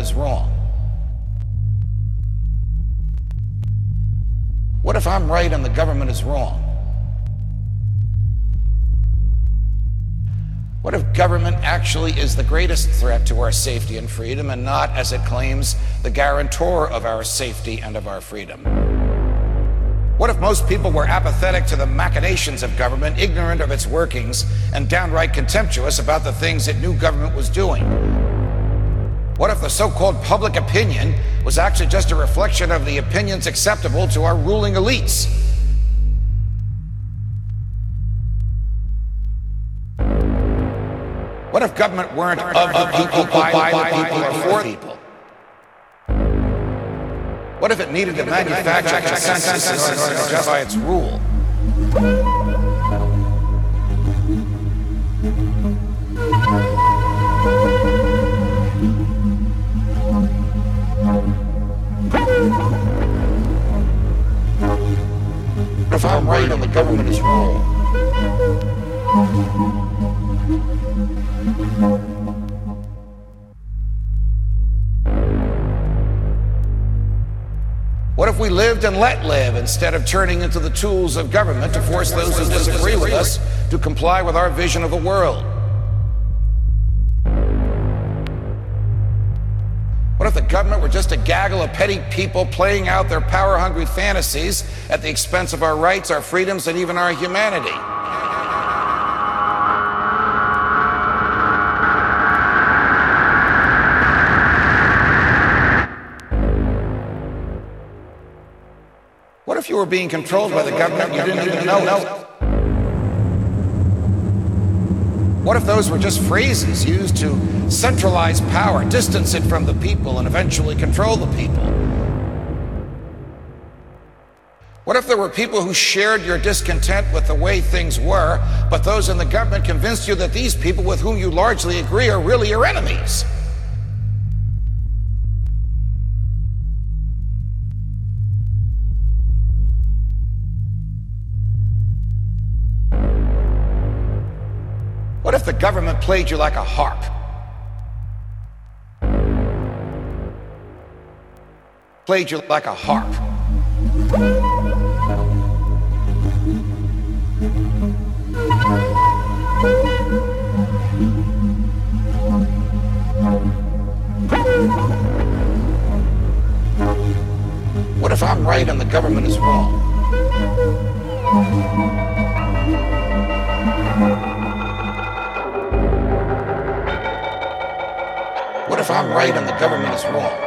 is wrong? What if I'm right and the government is wrong? What if government actually is the greatest threat to our safety and freedom and not, as it claims, the guarantor of our safety and of our freedom? What if most people were apathetic to the machinations of government, ignorant of its workings, and downright contemptuous about the things that new government was doing? What if the so called public opinion was actually just a reflection of the opinions acceptable to our ruling elites? What if government weren't of the people, by the people, or for the people? What if it needed to manufacture consensus in order justify its rule? I'm right and the government is wrong. What if we lived and let live instead of turning into the tools of government to force those who disagree with us to comply with our vision of the world? Were just a gaggle of petty people playing out their power hungry fantasies at the expense of our rights, our freedoms, and even our humanity? What if you were being controlled by the government you didn't even know? What if those were just phrases used to centralize power, distance it from the people, and eventually control the people? What if there were people who shared your discontent with the way things were, but those in the government convinced you that these people with whom you largely agree are really your enemies? Played you like a harp? Played you like a harp. What if I'm right and the government is wrong? I'm right and the government is wrong?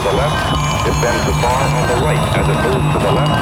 to the left. It bends the bar on the right as it moves to the left.